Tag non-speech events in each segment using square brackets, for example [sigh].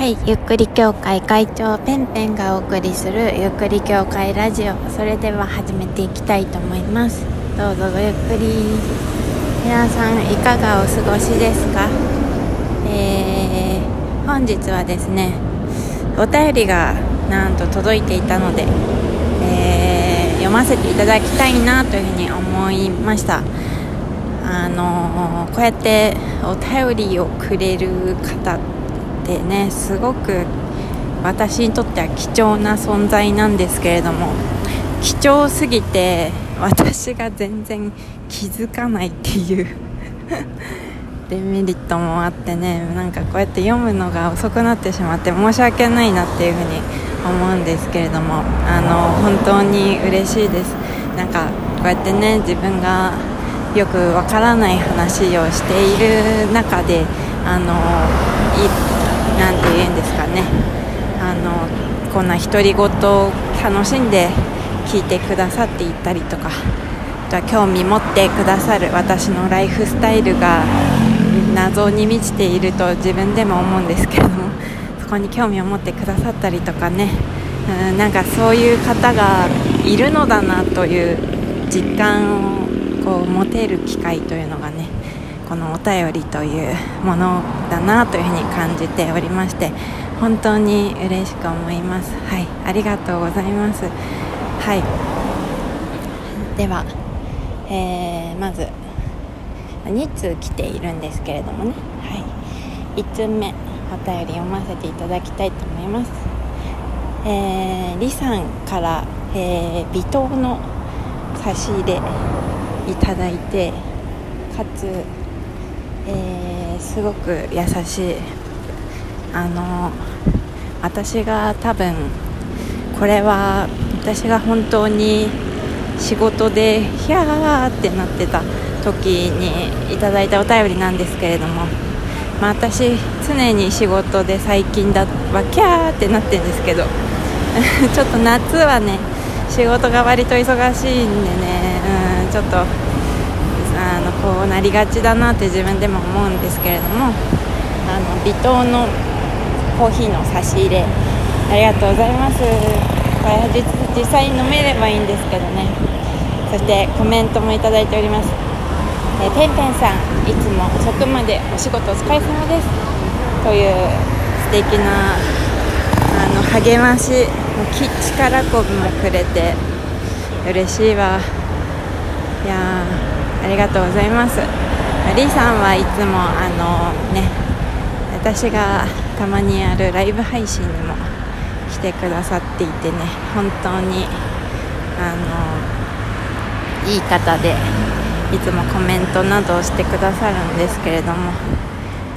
はいゆっくり協会会長ペンペンがお送りするゆっくり協会ラジオ。それでは始めていきたいと思います。どうぞごゆっくり。皆さんいかがお過ごしですか？えー、本日はですねお便りがなんと届いていたので、えー、読ませていただきたいなというふうに思いました。あのー、こうやってお便りをくれる方でねすごく私にとっては貴重な存在なんですけれども貴重すぎて私が全然気づかないっていう [laughs] デメリットもあってねなんかこうやって読むのが遅くなってしまって申し訳ないなっていうふうに思うんですけれどもあの本当に嬉しいです。なんかこうやってね自分がよくわからない話をしている中であの何て言うんですかね。あのこんな独り言を楽しんで聞いてくださっていたりとか。あと興味持ってくださる私のライフスタイルが謎に満ちていると自分でも思うんですけども。そこに興味を持ってくださったりとかね。うんなんかそういう方がいるのだなという実感をこう持てる機会というのがね。このお便りというものだなというふうに感じておりまして本当に嬉しく思います。はいありがとうございます。はい。では、えー、まず2通来ているんですけれどもね。はい。1通目お便り読ませていただきたいと思います。えー、李さんから、えー、微糖の差し入れいただいてかつえー、すごく優しい。あの私が多分これは私が本当に仕事でヒャーってなってた時にいただいたお便りなんですけれども、まあ、私常に仕事で最近だはキャーってなってるんですけど [laughs] ちょっと夏はね仕事が割と忙しいんでね、うん、ちょっとこうなりがちだなって自分でも思うんですけれどもあの微糖のコーヒーの差し入れありがとうございます。これ実実際に飲めればいいんですけどね。そしてコメントもいただいております。えー、ペンペンさんいつも遅くまでお仕事お疲れ様です。という素敵なあの励まし力こぶもくれて嬉しいわ。いやありがとうございます。リーさんはいつもあのね私がたまにやるライブ配信にも来てくださっていてね本当にあのいい方でいつもコメントなどをしてくださるんですけれども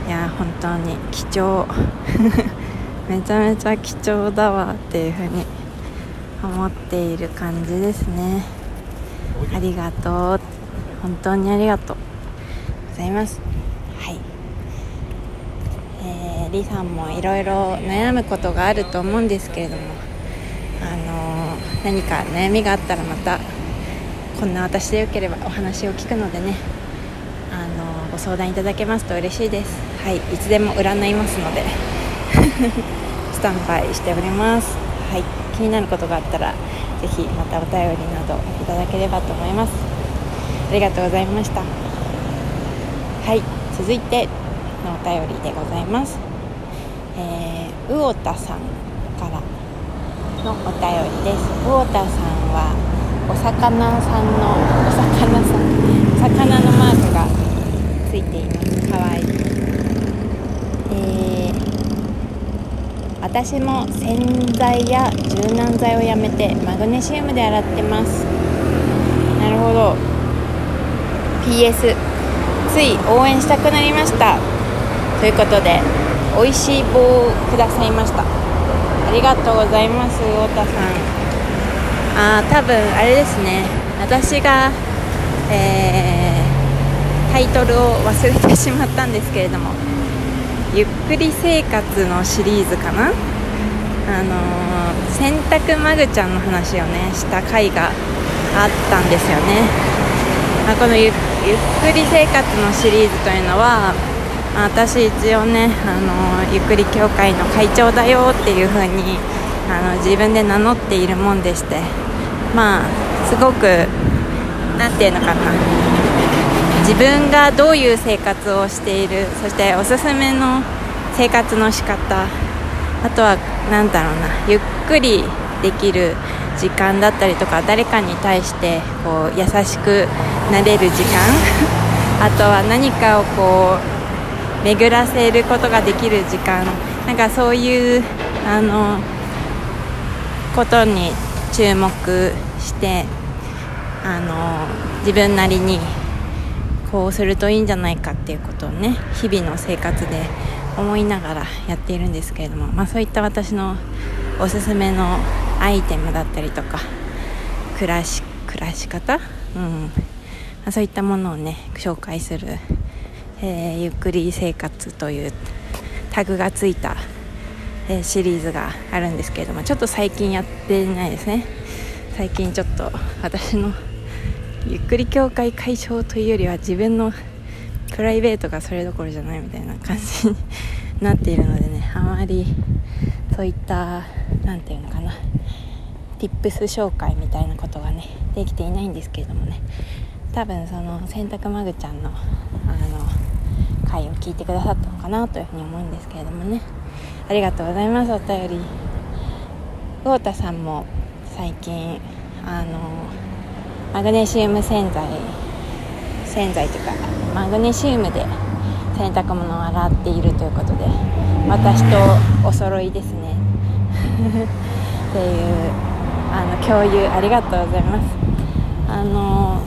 いや本当に貴重。[laughs] めちゃめちゃ貴重だわっていうふうに思っている感じですね。ありがとう本当にありがとうございます。はい。えー、リさんもいろいろ悩むことがあると思うんですけれどもあのー、何か悩みがあったらまたこんな私でよければお話を聞くのでねあのー、ご相談いただけますと嬉しいです。はい。いつでも占いますので [laughs] スタンバイしております。はい。気になることがあったらぜひまたお便りなどいただければと思います。りがとうございました。はい続いてのお便りでございます。えー、魚田さんからのお便りです。魚田さんはお魚さんのお魚さん魚のマークがついています。かわいい。えー、私も洗剤や柔軟剤をやめてマグネシウムで洗ってます。なるほど。PS つい応援したくなりました。ということで美味しい棒をくださいました。ありがとうございます太田さん。あー多分あれですね。私が、えー、タイトルを忘れてしまったんですけれども。ゆっくり生活のシリーズかな？あのー、洗濯マグちゃんの話をねした回があったんですよね、あ、このゆっゆっくり生活のシリーズというのは私一応ねあのゆっくり協会の会長だよっていう風にあの自分で名乗っているもんでしてまあすごく何て言うのかな。自分がどういう生活をしているそしておすすめの生活の仕方あとは何だろうなゆっくりできる時間だったりとか誰かに対してこう優しくなれる時間。[laughs] あとは何かをこう巡らせることができる時間。なんかそういうあのことに注目してあの自分なりにこうするといいんじゃないかっていうことをね日々の生活で思いながらやっているんですけれども、まあ、そういった私のおすすめのアイテムだったりとか暮らし暮らし方、うん。ま、そういったものをね紹介する、えー、ゆっくり生活というタグがついた、えー、シリーズがあるんですけれどもちょっと最近やってないですね。最近ちょっと私のゆっくり協会解消というよりは自分のプライベートがそれどころじゃないみたいな感じになっているのでねあまりそういった何て言うのかな。Tips 紹介みたいなことがねできていないんですけれどもね多分その洗濯マグちゃんのあの回を聞いてくださったのかなというふうに思うんですけれどもねありがとうございますお便り豪太さんも最近あのマグネシウム洗剤洗剤というかマグネシウムで洗濯物を洗っているということで私とお揃いですねっていうあの共有ありがとうございます。あの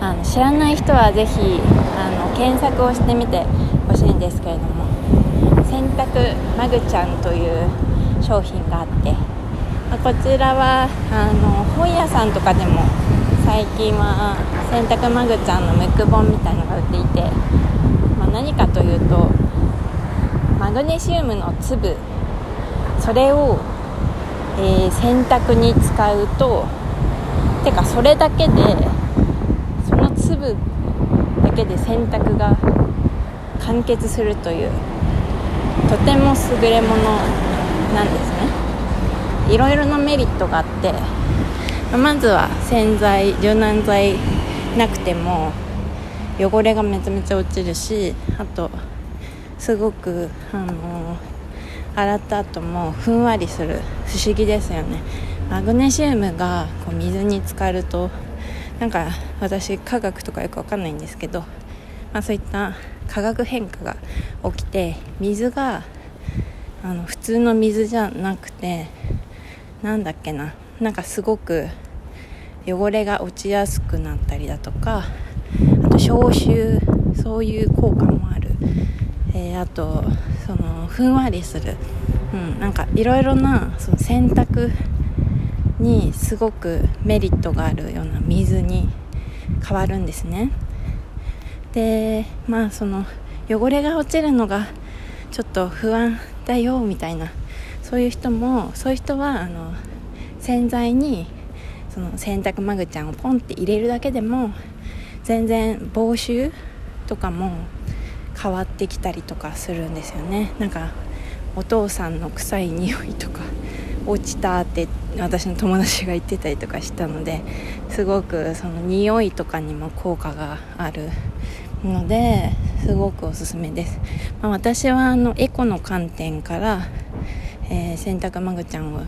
あの知らない人はぜひあの検索をしてみてほしいんですけれども洗濯マグちゃんという商品があってまこちらはあの本屋さんとかでも最近は洗濯マグちゃんのムック本みたいのが売っていて、まあ、何かというとマグネシウムの粒それをえー、洗濯に使うとてかそれだけでその粒だけで洗濯が完結するというとても優れものなんですね。いろいろなメリットがあってまずは洗剤柔軟剤なくても汚れがめちゃめちゃ落ちるしあとすごくあのー洗った後もふんわりする不思議ですよね。マグネシウムがこう水に浸かるとなんか私科学とかよくわかんないんですけど、まあ、そういった化学変化が起きて水があの普通の水じゃなくてなんだっけななんかすごく汚れが落ちやすくなったりだとかあと消臭そういう効果もある、えー、あとそのふんわりする、うん、なんかいろいろなその洗濯にすごくメリットがあるような水に変わるんですね。でまあその汚れが落ちるのがちょっと不安だよみたいなそういう人もそういう人はあの洗剤にその洗濯マグちゃんをポンって入れるだけでも全然防臭とかも変わってきたりとかするんですよね。なんかお父さんの臭い匂いとか [laughs] 落ちたって私の友達が言ってたりとかしたのですごくその匂いとかにも効果があるのですごくおすすめです、まあ、私はあのエコの観点から、えー、洗濯マグちゃんを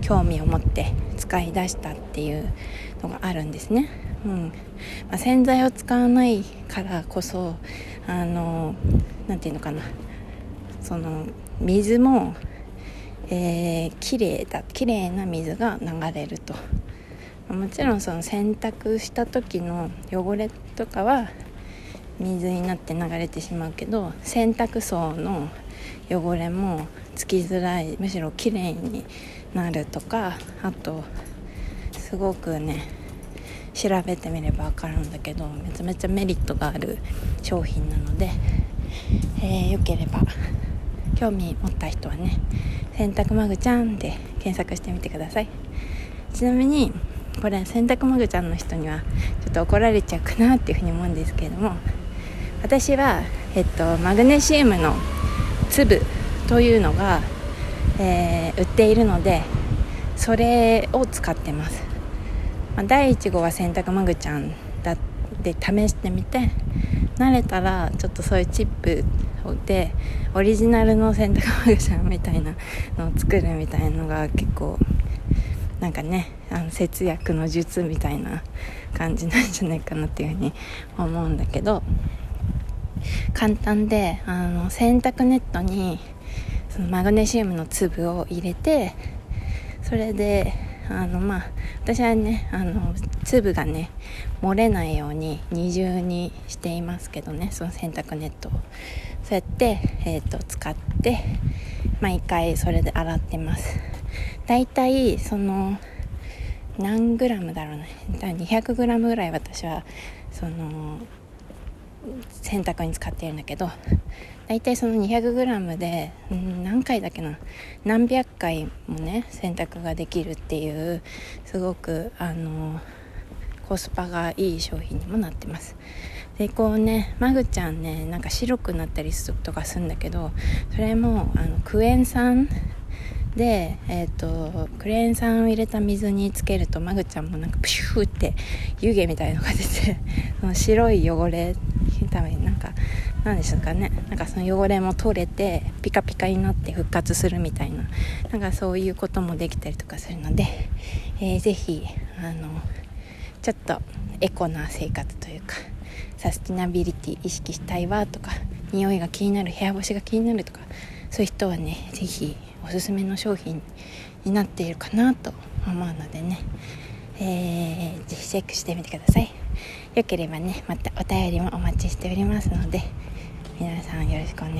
興味を持って使い出したっていうのがあるんですね、うん。まあ、洗剤を使わないからこそあの何て言うのかな。その水も、えー、綺麗だ綺麗な水が流れると。もちろんその洗濯した時の汚れとかは水になって流れてしまうけど洗濯槽の汚れもつきづらいむしろ綺麗になるとかあとすごくね調べてみれば分かるんだけどめちゃめちゃメリットがある商品なので、えー、よければ興味持った人はね「洗濯マグちゃん」で検索してみてください。ちなみにこれ洗濯マグちゃんの人にはちょっと怒られちゃうかなっていうふうに思うんですけれども私は、えっと、マグネシウムの粒というのが、えー、売っているのでそれを使ってます、まあ、第1号は洗濯マグちゃんだって試してみて慣れたらちょっとそういうチップでオリジナルの洗濯マグちゃんみたいなのを作るみたいなのが結構なんかねあの節約の術みたいな感じなんじゃないかなっていうふうに思うんだけど簡単であの洗濯ネットにそのマグネシウムの粒を入れてそれであのまあ私はねあの粒がね漏れないように二重にしていますけどねその洗濯ネットを。そうやって、えーと、使って毎回それで洗ってます。だいたいその何グラムだろうね。200グラムぐらい私はその洗濯に使ってるんだけど大体その 200g で、何回だけな。何百回もね洗濯ができるっていうすごくあのコスパがいい商品にもなってます。でこうねマグちゃんねなんか白くなったりするとかするんだけどそれもあのクエン酸で、えーと、クレーン酸を入れた水につけるとマグちゃんもなんかプシューって湯気みたいのが出てその白い汚れためになんか何でしょうかね。なんかその汚れも取れてピカピカになって復活するみたいな。なんかそういうこともできたりとかするので、えー、ぜひあのちょっとエコな生活というかサスティナビリティ意識したいわとか匂いが気になる部屋干しが気になるとかそういう人はね是非おすすめの商品になっているかなと思うのでね、えー、ぜひチェックしてみてください。よければねまたお便りもお待ちしておりますので皆さんよろしくお願